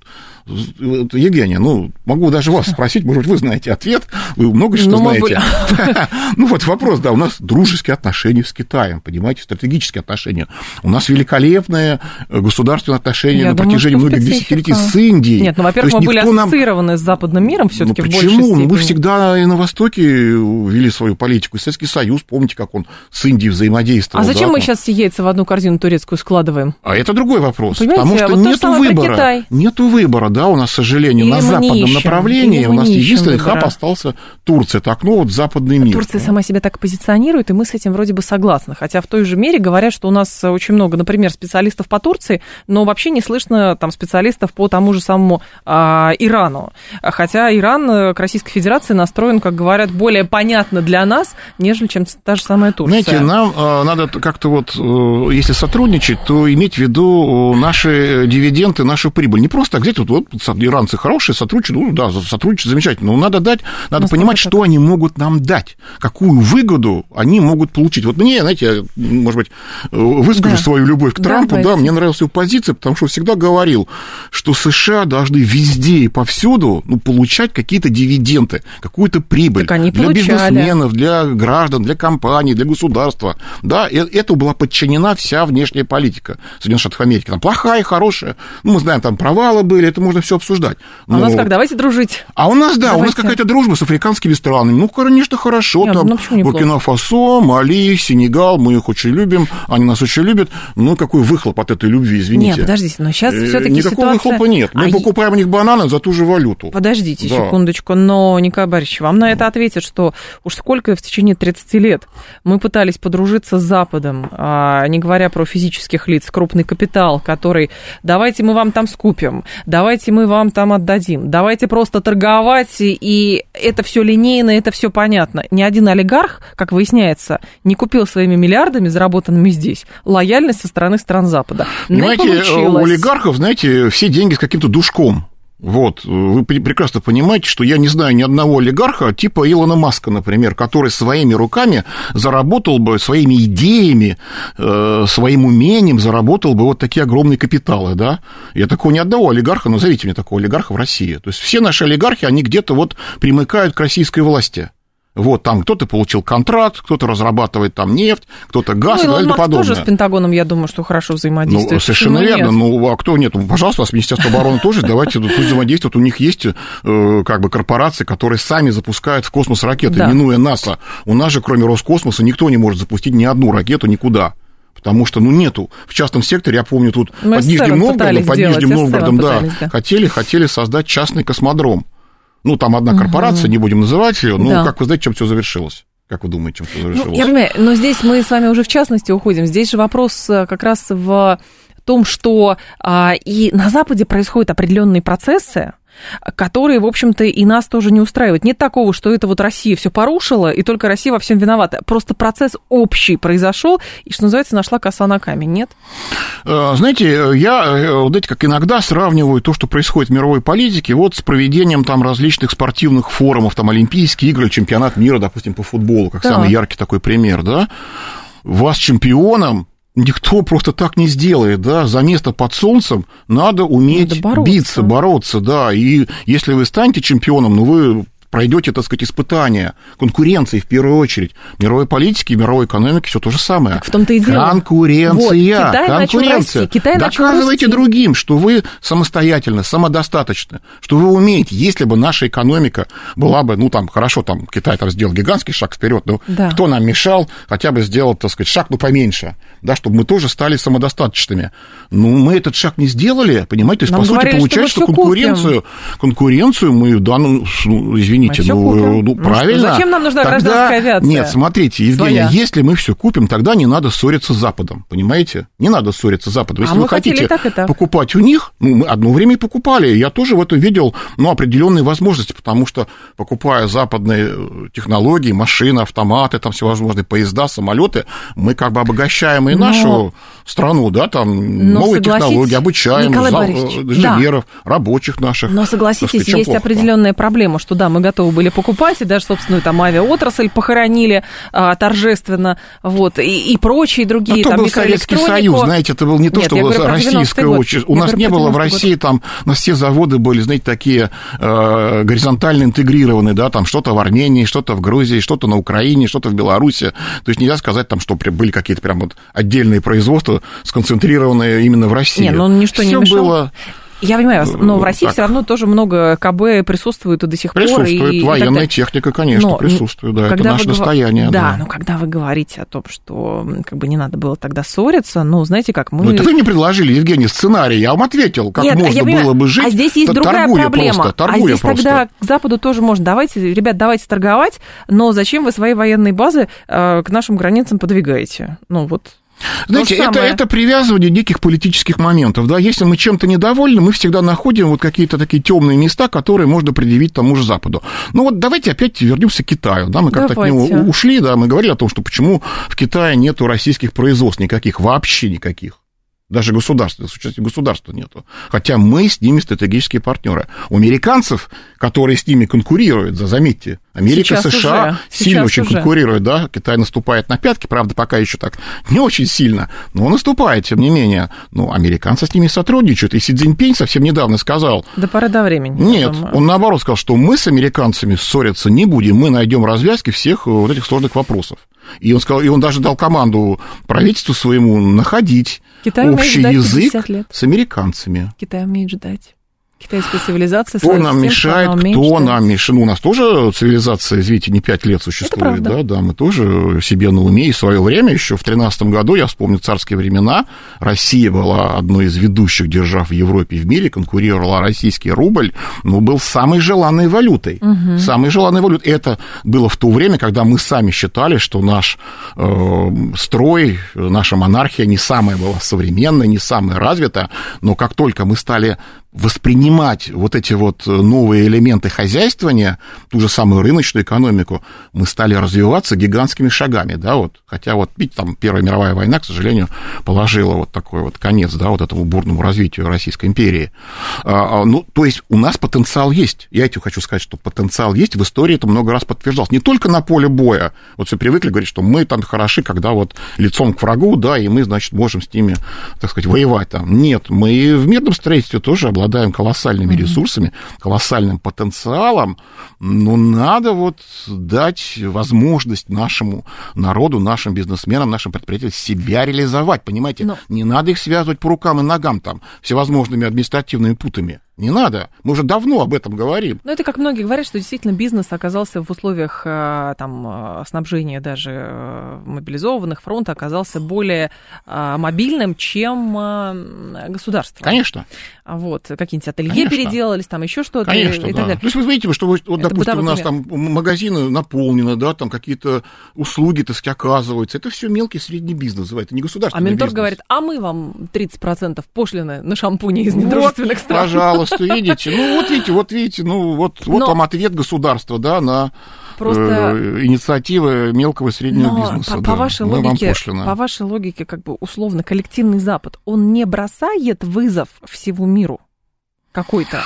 Евгения, ну, могу даже вас спросить, может быть, вы знаете ответ, вы много что ну, знаете. Ну, вот вопрос, да, у нас дружеские отношения с Китаем, понимаете, стратегические отношения. У нас великолепные государственные отношения на протяжении многих десятилетий с Индией. Нет, ну, во-первых, мы были ассоциированы с западным миром все таки ну, почему? Мы всегда и на Востоке вели свою политику. Советский Союз, помните, как он с Индией взаимодействовал. А зачем мы сейчас все яйца в одну корзину турецкую складываем? А это другой вопрос. Потому что нету выбора. Нету выбора, да, у нас, к сожалению, Или на западном ищем. направлении у нас единственный выбора. хаб остался Турция. Это окно вот западный мир. Турция сама себя так позиционирует, и мы с этим вроде бы согласны. Хотя в той же мере говорят, что у нас очень много, например, специалистов по Турции, но вообще не слышно там специалистов по тому же самому а, Ирану. Хотя Иран э, к Российской Федерации настроен, как говорят, более понятно для нас, нежели чем та же самая Турция. Знаете, нам а, надо как-то вот, э, если сотрудничать, то иметь в виду наши дивиденды, нашу прибыль. Не просто так взять вот, вот иранцы хорошие, сотрудничают, ну да, сотрудничают замечательно, но надо дать, надо ну, понимать, что они могут нам дать, какую выгоду они могут получить. Вот мне, знаете, я, может быть, выскажу да. свою любовь к Трампу, да, да, мне нравилась его позиция, потому что всегда говорил, что США должны везде и повсюду ну, получать какие-то дивиденды, какую-то прибыль для получали. бизнесменов, для граждан, для компаний, для государства. Да, и это была подчинена вся внешняя политика Соединенных Штатов Америки. Там плохая, хорошая, ну, мы знаем, там провалы были, это можно все обсуждать. Но... А у нас как, давайте дружить. А у нас, да, давайте. у нас какая-то дружба с африканскими странами. Ну, конечно, хорошо. Нет, там ну, Буркина-Фасо, Мали, Сенегал, мы их очень любим, они нас очень любят. Ну, какой выхлоп от этой любви, извините. Нет, подождите, но сейчас э, все таки Никакого ситуация... выхлопа нет. Мы а покупаем у них бананы за ту же валюту. Подождите да. секундочку, но, Николай Борисович, вам на это ответят, что уж сколько в течение 30 лет мы пытались подружиться с Западом, а, не говоря про физических лиц, крупный капитал, который давайте мы вам там скупим, давайте мы вам там отдадим. Давайте просто торговать, и это все линейно, это все понятно. Ни один олигарх, как выясняется, не купил своими миллиардами, заработанными здесь, лояльность со стороны стран Запада. Понимаете, у олигархов, знаете, все деньги с каким-то душком. Вот, вы прекрасно понимаете, что я не знаю ни одного олигарха типа Илона Маска, например, который своими руками заработал бы, своими идеями, э, своим умением заработал бы вот такие огромные капиталы, да. Я такого ни одного олигарха, назовите мне такого олигарха в России. То есть все наши олигархи, они где-то вот примыкают к российской власти. Вот там кто-то получил контракт, кто-то разрабатывает там нефть, кто-то газ ну, и так подобное. тоже с Пентагоном, я думаю, что хорошо взаимодействует. Ну, совершенно верно. Ну, а кто нет? Ну, пожалуйста, с Министерства обороны тоже, давайте пусть взаимодействуют. У них есть э, как бы корпорации, которые сами запускают в космос ракеты, минуя НАСА. У нас же, кроме Роскосмоса, никто не может запустить ни одну ракету никуда. Потому что, ну, нету. В частном секторе, я помню, тут Мы под Нижним Новгородом, под Нижним Новгородом, да, да, хотели, хотели создать частный космодром. Ну, там одна корпорация, угу. не будем называть ее. Ну, да. как вы знаете, чем все завершилось? Как вы думаете, чем все завершилось? Ну, я понимаю, но здесь мы с вами уже в частности уходим. Здесь же вопрос э, как раз в том, что а, и на Западе происходят определенные процессы, которые, в общем-то, и нас тоже не устраивают. Нет такого, что это вот Россия все порушила, и только Россия во всем виновата. Просто процесс общий произошел, и, что называется, нашла коса на камень, нет? Э, знаете, я, э, вот эти, как иногда сравниваю то, что происходит в мировой политике, вот с проведением там различных спортивных форумов, там Олимпийские игры, чемпионат мира, допустим, по футболу, как да. самый яркий такой пример, да? Вас чемпионом никто просто так не сделает, да, за место под солнцем надо уметь надо бороться. биться, бороться, да, и если вы станете чемпионом, ну, вы пройдете, так сказать, испытания, конкуренции в первую очередь. Мировой политики, мировой экономики все то же самое. Так в том-то и дело. Конкуренция. Вот, Китай конкуренция. Китай Доказывайте другим, что вы самостоятельны, самодостаточны, что вы умеете. Если бы наша экономика была бы, ну, там, хорошо, там, Китай там сделал гигантский шаг вперед, но да. кто нам мешал хотя бы сделать, так сказать, шаг, ну, поменьше, да, чтобы мы тоже стали самодостаточными. Ну, мы этот шаг не сделали, понимаете? То есть, Нам по говорили, сути, получается, что, что конкуренцию, конкуренцию мы в данном, ну, извините, извините, ну, ну, правильно. Что, зачем нам нужна тогда... гражданская авиация? Нет, смотрите, Евгения, Своя. если мы все купим, тогда не надо ссориться с Западом, понимаете? Не надо ссориться с Западом. Если а вы хотите так так. покупать у них, ну, мы одно время и покупали. Я тоже в этом видел, ну, определенные возможности, потому что, покупая западные э, технологии, машины, автоматы, там всевозможные поезда, самолеты, мы как бы обогащаем и Но... страну, да, там Но новые технологии, обучаем э, инженеров, да. рабочих наших. Но согласитесь, сказать, есть плохо? определенная проблема, что да, мы готовы были покупать, и даже, собственно, там авиаотрасль похоронили а, торжественно, вот, и, и прочие другие, а там, был Советский Союз, знаете, это был не то, Нет, что российское очень. У я нас не было в России год. там, на все заводы были, знаете, такие э, горизонтально интегрированные, да, там что-то в Армении, что-то в Грузии, что-то на Украине, что-то в Беларуси. То есть нельзя сказать там, что были какие-то прям вот отдельные производства, сконцентрированные именно в России. Нет, ну ничто Всё не мешало. было я понимаю вас, но в России так. все равно тоже много КБ присутствует и до сих присутствует, пор. Присутствует, военная и техника, конечно, но, присутствует, да, это наше достояние. Да, да, но когда вы говорите о том, что как бы не надо было тогда ссориться, ну, знаете как, мы... Ну, это вы не предложили, Евгений, сценарий, я вам ответил, как Нет, можно я понимаю, было бы жить, А здесь есть другая проблема, просто, а здесь просто. тогда к Западу тоже можно, давайте, ребят, давайте торговать, но зачем вы свои военные базы э, к нашим границам подвигаете? Ну, вот знаете, это, это привязывание неких политических моментов. Да? Если мы чем-то недовольны, мы всегда находим вот какие-то такие темные места, которые можно предъявить тому же Западу. Ну вот давайте опять вернемся к Китаю. Да? Мы как-то от него ушли, да, мы говорили о том, что почему в Китае нету российских производств никаких, вообще никаких. Даже государства, с участием государства нету. Хотя мы с ними стратегические партнеры. У американцев, которые с ними конкурируют, заметьте, Америка, Сейчас США уже. сильно Сейчас очень уже. конкурируют, да, Китай наступает на пятки, правда, пока еще так не очень сильно, но наступает, тем не менее. Ну, американцы с ними сотрудничают, и Си Цзиньпинь совсем недавно сказал... До поры до времени. Нет, он наоборот сказал, что мы с американцами ссориться не будем, мы найдем развязки всех вот этих сложных вопросов. И он, сказал, и он даже дал команду правительству своему находить Китай общий язык с американцами. Китай умеет ждать. Китайская цивилизация. Кто нам мешает, кто нам мешает. Ну, у нас тоже цивилизация, извините, не пять лет существует, да, да, мы тоже себе на уме, и в свое время, еще в тринадцатом году, я вспомню царские времена, Россия была одной из ведущих держав в Европе и в мире, конкурировала российский рубль, но был самой желанной валютой, угу. самой желанной валютой. Это было в то время, когда мы сами считали, что наш э, строй, наша монархия не самая была современная, не самая развитая, но как только мы стали воспринимать вот эти вот новые элементы хозяйствования, ту же самую рыночную экономику, мы стали развиваться гигантскими шагами, да, вот, хотя вот, видите, там Первая мировая война, к сожалению, положила вот такой вот конец, да, вот этому бурному развитию Российской империи. А, а, ну, то есть у нас потенциал есть, я этим хочу сказать, что потенциал есть, в истории это много раз подтверждалось, не только на поле боя, вот все привыкли говорить, что мы там хороши, когда вот лицом к врагу, да, и мы, значит, можем с ними, так сказать, воевать там. Нет, мы в мирном строительстве тоже обладаем колоссальными mm-hmm. ресурсами, колоссальным потенциалом, но надо вот дать возможность нашему народу, нашим бизнесменам, нашим предприятиям себя реализовать, понимаете? Но... Не надо их связывать по рукам и ногам там всевозможными административными путами. Не надо. Мы уже давно об этом говорим. Ну, это как многие говорят, что действительно бизнес оказался в условиях э, там, э, снабжения даже э, мобилизованных фронта оказался более мобильным, чем государство. Конечно. Вот, какие-нибудь ателье Конечно. переделались, там еще что-то. Конечно, и, и да. То есть вы видите, что, вот, вот допустим, у нас там магазины наполнены, да, там какие-то услуги, так сказать, оказываются. Это все мелкий средний бизнес, это не государственный А ментор бизнес. говорит, а мы вам 30% пошлины на шампуни из недружественных вот, стран. пожалуйста просто видите. Ну, вот видите, вот видите, ну, вот, вот вам ответ государства, да, на Просто... э, инициативы мелкого и среднего Но бизнеса. По, да. по, вашей логике, по вашей логике, как бы условно, коллективный Запад, он не бросает вызов всему миру какой-то?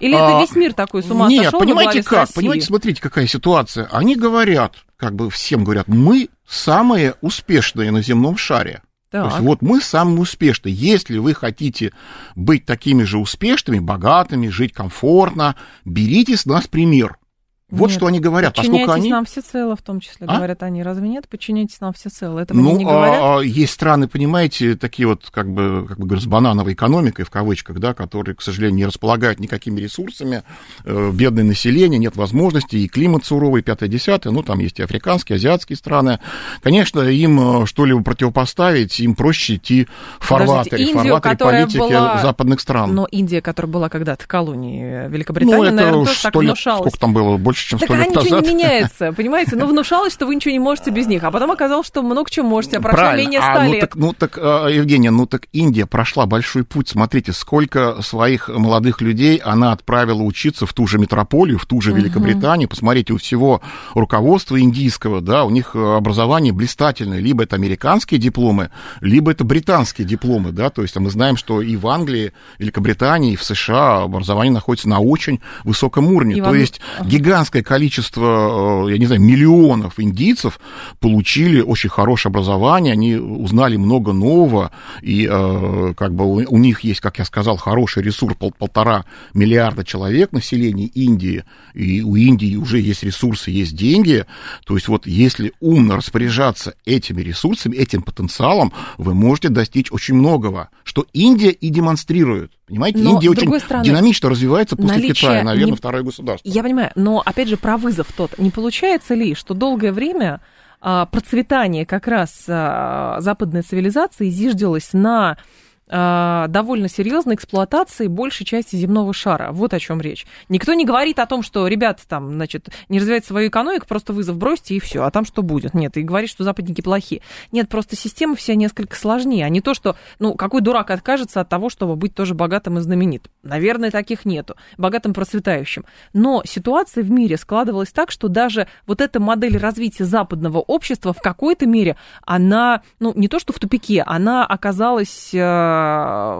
Или а, это весь мир такой с ума Нет, сошел понимаете как? Понимаете, смотрите, какая ситуация. Они говорят, как бы всем говорят, мы самые успешные на земном шаре. Так. То есть вот мы самые успешные. Если вы хотите быть такими же успешными, богатыми, жить комфортно, берите с нас пример. Вот нет, что они говорят. Подчиняйтесь они... нам всецело, в том числе, а? говорят они. Разве нет? Подчиняйтесь нам всецело. Этого ну, не говорят? А, есть страны, понимаете, такие вот, как бы, как бы с банановой экономикой, в кавычках, да, которые, к сожалению, не располагают никакими ресурсами, э, бедное население, нет возможностей, и климат суровый, пятое-десятое, ну, там есть и африканские, азиатские страны. Конечно, им э, что-либо противопоставить, им проще идти в фарватере, Индию, фарватере политики была... западных стран. Но Индия, которая была когда-то колонией Великобритании, ну, это наверное, тоже так внушалась. Сколько там было? Больше больше, чем так 100 лет ничего назад. не меняется, понимаете? Ну, внушалось, что вы ничего не можете без них, а потом оказалось, что много чего можете, а прошло Правильно. менее А, 100 ну лет. так, ну так, э, Евгения, ну так Индия прошла большой путь. Смотрите, сколько своих молодых людей она отправила учиться в ту же метрополию, в ту же Великобританию. Посмотрите, у всего руководства индийского, да, у них э, образование блистательное. Либо это американские дипломы, либо это британские дипломы, да, то есть а мы знаем, что и в Англии, Великобритании, и в США образование находится на очень высоком уровне. И То вам- есть гигантское количество, э, я не знаю, миллионов индийцев получили очень хорошее образование, они узнали много нового, и э, как бы у, них есть, как я сказал, хороший ресурс, пол- полтора миллиарда человек населения Индии, и у Индии уже есть ресурсы, есть деньги, то есть вот если умно распоряжаться этими ресурсами, этим потенциалом, вы можете достичь очень многого, что Индия и демонстрирует. Понимаете, Но, Индия очень стороны, динамично развивается после Китая, наверное, не- второе государство. Я понимаю, но опять же про вызов тот. Не получается ли, что долгое время а, процветание как раз а, западной цивилизации зиждилось на довольно серьезной эксплуатации большей части земного шара. Вот о чем речь. Никто не говорит о том, что, ребята, там, значит, не развивайте свою экономику, просто вызов бросьте и все, а там что будет? Нет, и говорит, что западники плохие. Нет, просто система вся несколько сложнее, а не то, что, ну, какой дурак откажется от того, чтобы быть тоже богатым и знаменитым. Наверное, таких нету. Богатым, процветающим. Но ситуация в мире складывалась так, что даже вот эта модель развития западного общества в какой-то мере, она, ну, не то что в тупике, она оказалась э,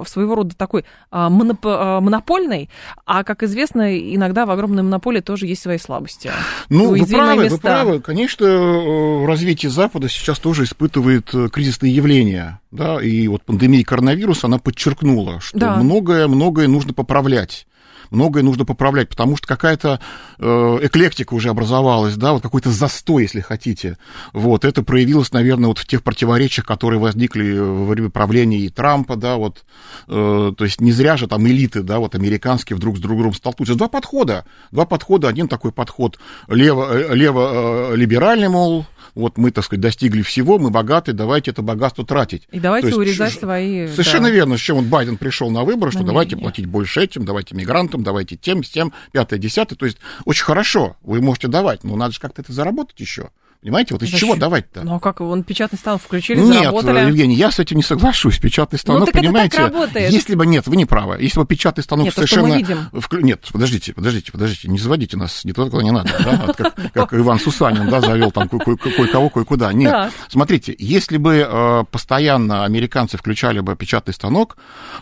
своего рода такой э, моноп- э, монопольной, а, как известно, иногда в огромной монополии тоже есть свои слабости. Ну, вы уязвимые правы, вы места. правы. Конечно, э, развитие Запада сейчас тоже испытывает э, кризисные явления. Да? И вот пандемия коронавируса, она подчеркнула, что Да. многое-многое нужно поправлять. Многое нужно поправлять, потому что какая-то э, эклектика уже образовалась, да, вот какой-то застой, если хотите. Вот, это проявилось, наверное, вот в тех противоречиях, которые возникли во время правления и Трампа, да, вот, э, то есть не зря же там элиты, да, вот американские вдруг с друг другом столкнулись. Два подхода, два подхода, один такой подход лево, э, лево-либеральный, мол, вот мы, так сказать, достигли всего, мы богаты, давайте это богатство тратить. И давайте есть, урезать ш- свои... Совершенно да. верно, с чем вот Байден пришел на выборы, что давайте Намерения. платить больше этим, давайте мигрантам, давайте тем, с тем, пятое, десятое. То есть очень хорошо, вы можете давать, но надо же как-то это заработать еще. Понимаете, вот из Зачем? чего давать-то? Ну, а как, вон печатный станок включили, Нет, заработали. Евгений, я с этим не соглашусь. Печатный станок, Ну, так это так понимаете, работает. если бы нет, вы не правы. Если бы печатный станок Нет, то, совершенно... мы видим. вклю- Нет, подождите, подождите, подождите, не заводите нас не туда, куда не надо, да, Вот как, как Иван Сусанин, да, завел там ко- ко- кое-кого, кое-куда. Нет, Так. смотрите, если бы э, постоянно американцы включали бы печатный станок,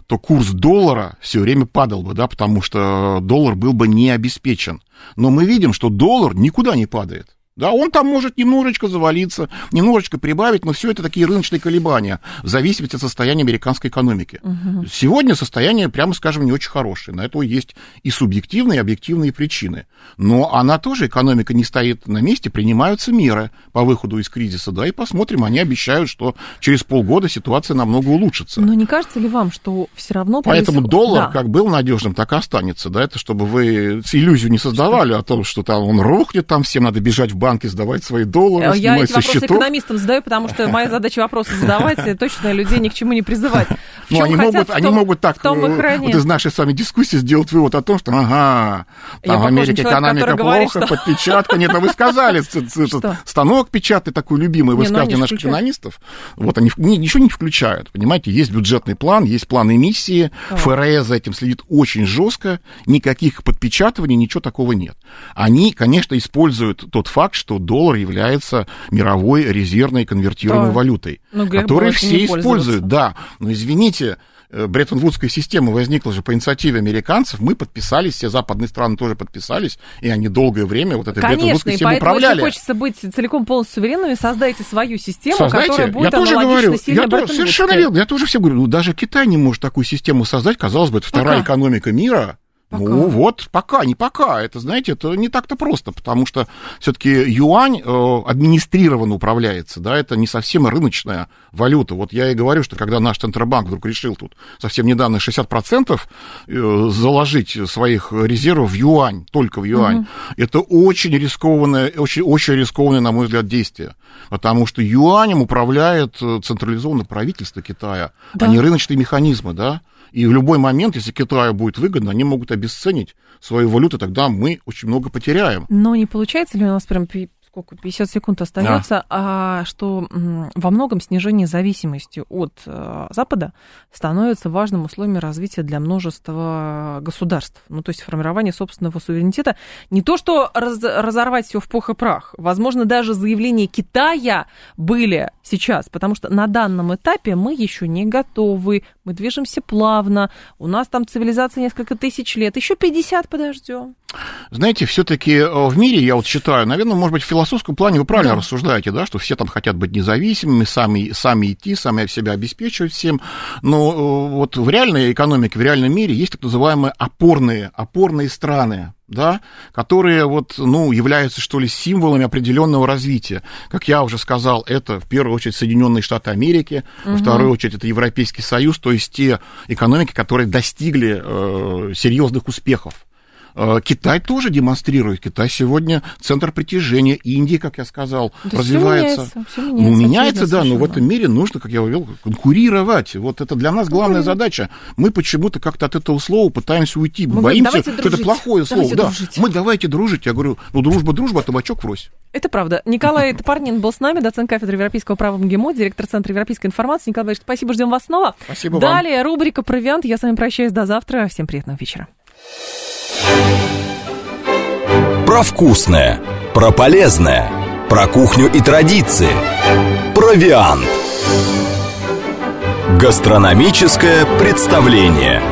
то курс доллара все время падал бы, да, потому что доллар был бы не обеспечен. Но мы видим, что доллар никуда не падает. Да, он там может немножечко завалиться, немножечко прибавить, но все это такие рыночные колебания, в зависимости от состояния американской экономики. Сегодня состояние, прямо скажем, не очень хорошее. На это есть и субъективные, и объективные причины. Но она тоже, экономика не стоит на месте, принимаются меры по выходу из кризиса, да, и посмотрим, они обещают, что через полгода ситуация намного улучшится. Но не кажется ли вам, что все равно... Поэтому происход- доллар Да. как был надежным, так и останется, да, это чтобы вы иллюзию не создавали о том, что там он рухнет, там всем надо бежать в банки, сдавать свои доллары, Э, Я эти вопросы счетов. экономистам задаю, потому что моя задача вопросы задавать, и точно людей ни к чему не призывать. В Ну, чем они хотят, могут, они могут так, э, вот из нашей с вами дискуссии сделать вывод о том, что, ага, Я там в Америке экономика который говорит, плохо, что- подпечатка. Нет, а вы сказали, станок печатный, такой любимый Не, ну ж наших экономистов. Вот они ничего не включают, понимаете, есть бюджетный план, есть план эмиссии. ФРС за этим следит очень жестко, никаких подпечатываний, ничего такого нет. Они, конечно, используют тот факт, что доллар является мировой резервной конвертируемой Да. валютой, Ну, этим все используют. Да, но извините, э, Бреттон-Вудская система возникла же по инициативе американцев, мы подписались, все западные страны тоже подписались, и они долгое время вот этой Конечно, Бреттон-Вудской системой управляли. если хочется быть целиком полностью суверенными, создайте свою систему, Создайте. которая будет я тоже говорю, я тоже, совершенно верно, я тоже всем говорю, ну даже Китай не может такую систему создать, казалось бы, это вторая Пока. экономика мира. Пока. Ну вот, пока, не пока. Это, знаете, это не так-то просто, потому что все-таки юань э, администрированно управляется, да, это не совсем рыночная валюта. Вот я и говорю, что когда наш Центробанк вдруг решил тут совсем недавно 60% э, заложить своих резервов в юань, только в юань, это очень рискованное, очень, очень рискованное, на мой взгляд, действие. Потому что юанем управляет э, централизованное правительство Китая, Да. а не рыночные механизмы, да. И в любой момент, если Китаю будет выгодно, они могут обесценить свою валюту, тогда мы очень много потеряем. Но не получается ли у нас прям сколько, 50 секунд остается, да. а, что во многом снижение зависимости от а, Запада становится важным условием развития для множества государств. Ну, то есть формирование собственного суверенитета. Не то, что раз, разорвать все в пух и прах. Возможно, даже заявления Китая были сейчас, потому что на данном этапе мы еще не готовы, мы движемся плавно, у нас там цивилизация несколько тысяч лет, еще 50 подождем. Знаете, все-таки э, в мире, я вот считаю, наверное, может быть, в философском плане вы правильно да. рассуждаете, да, что все там хотят быть независимыми, сами, сами идти, сами себя обеспечивать всем. Но э, вот в реальной экономике, в реальном мире есть так называемые опорные, опорные страны да, которые вот, ну, являются, что ли, символами определенного развития. Как я уже сказал, это в первую очередь Соединенные Штаты Америки, угу. во вторую очередь это Европейский Союз, то есть те экономики, которые достигли э, серьезных успехов. Э, Китай тоже демонстрирует. Китай сегодня центр притяжения. Индия, как я сказал, да развивается. Все меняется, все меняется, ну, меняется, да, но в этом мире нужно, как я говорил, конкурировать. Вот это для нас главная задача. Мы почему-то как-то от этого слова пытаемся уйти. Мы боимся, что это плохое слово. Давайте да. Дружить. Мы давайте дружить. Я говорю, ну, дружба, дружба, а табачок врозь. Это правда. Николай Топорнин был с нами, доцент кафедры европейского права МГИМО, директор Центра европейской информации. Николай Борисович, спасибо, ждем вас снова. Спасибо Далее вам. рубрика «Провиант». Я с вами прощаюсь до завтра. Всем приятного вечера. Про вкусное, про полезное, про кухню и традиции. Провиант. Гастрономическое представление.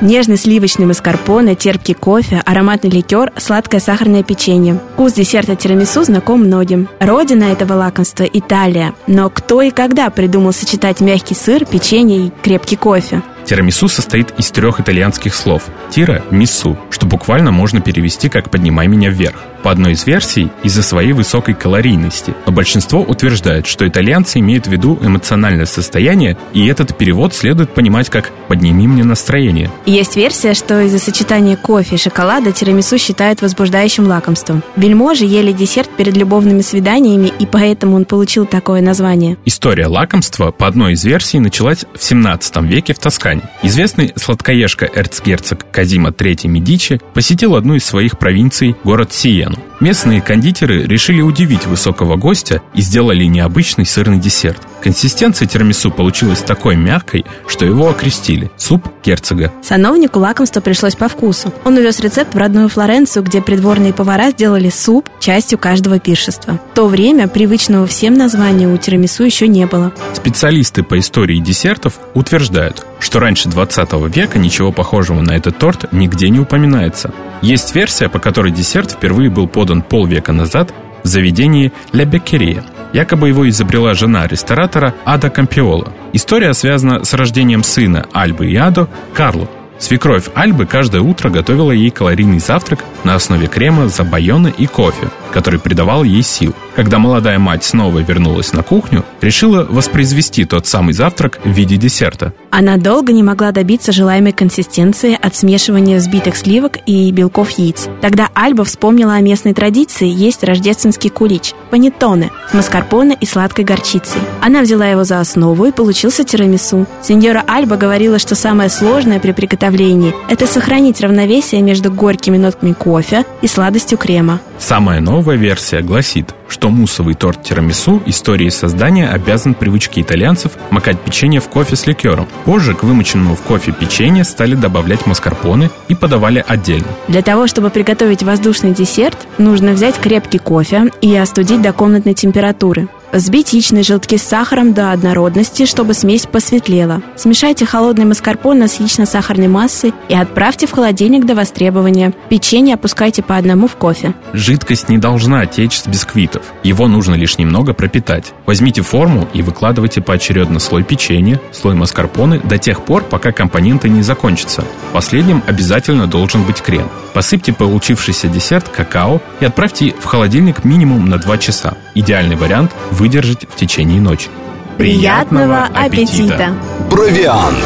Нежный сливочный маскарпоне, терпкий кофе, ароматный ликер, сладкое сахарное печенье. Вкус десерта тирамису знаком многим. Родина этого лакомства – Италия. Но кто и когда придумал сочетать мягкий сыр, печенье и крепкий кофе? Тирамису состоит из трех итальянских слов «тира» – «миссу», что буквально можно перевести как «поднимай меня вверх». По одной из версий, из-за своей высокой калорийности, но большинство утверждает, что итальянцы имеют в виду эмоциональное состояние, и этот перевод следует понимать как «подними мне настроение». Есть версия, что из-за сочетания кофе и шоколада тирамису считают возбуждающим лакомством. Вельможи ели десерт перед любовными свиданиями, и поэтому он получил такое название. История лакомства, по одной из версий, началась в 17 веке в Тоскане. Известный сладкоежка эрцгерцог Казима III Медичи посетил одну из своих провинций, город Сиену. Местные кондитеры решили удивить высокого гостя и сделали необычный сырный десерт. Консистенция тирамису получилась такой мягкой, что его окрестили – суп герцога. Сановнику лакомство пришлось по вкусу. Он увез рецепт в родную Флоренцию, где придворные повара сделали суп частью каждого пиршества. В то время привычного всем названия у тирамису еще не было. Специалисты по истории десертов утверждают, что раньше 20 века ничего похожего на этот торт нигде не упоминается. Есть версия, по которой десерт впервые был подан полвека назад в заведении «Ля Беккерия». Якобы его изобрела жена ресторатора Ада Кампиола. История связана с рождением сына Альбы и Адо, Карло, Свекровь Альбы каждое утро готовила ей калорийный завтрак на основе крема, забайона и кофе, который придавал ей сил. Когда молодая мать снова вернулась на кухню, решила воспроизвести тот самый завтрак в виде десерта. Она долго не могла добиться желаемой консистенции от смешивания взбитых сливок и белков яиц. Тогда Альба вспомнила о местной традиции есть рождественский кулич – панеттоне с маскарпоне и сладкой горчицей. Она взяла его за основу и получился тирамису. Сеньора Альба говорила, что самое сложное при приготовлении – это сохранить равновесие между горькими нотками кофе и сладостью крема. Самая новая версия гласит, что муссовый торт тирамису истории создания обязан привычке итальянцев макать печенье в кофе с ликером. Позже к вымоченному в кофе печенье стали добавлять маскарпоне и подавали отдельно. Для того, чтобы приготовить воздушный десерт, нужно взять крепкий кофе и остудить до комнатной температуры. Взбить яичные желтки с сахаром до однородности, чтобы смесь посветлела. Смешайте холодный маскарпоне с яично-сахарной массой и отправьте в холодильник до востребования. Печенье опускайте по одному в кофе. Жидкость не должна течь с бисквитов. Его нужно лишь немного пропитать. Возьмите форму и выкладывайте поочередно слой печенья, слой маскарпоне до тех пор, пока компоненты не закончатся. Последним обязательно должен быть крем. Посыпьте получившийся десерт какао и отправьте в холодильник минимум на 2 часа. Идеальный вариант – выдержать в течение ночи. Приятного аппетита! Провиант!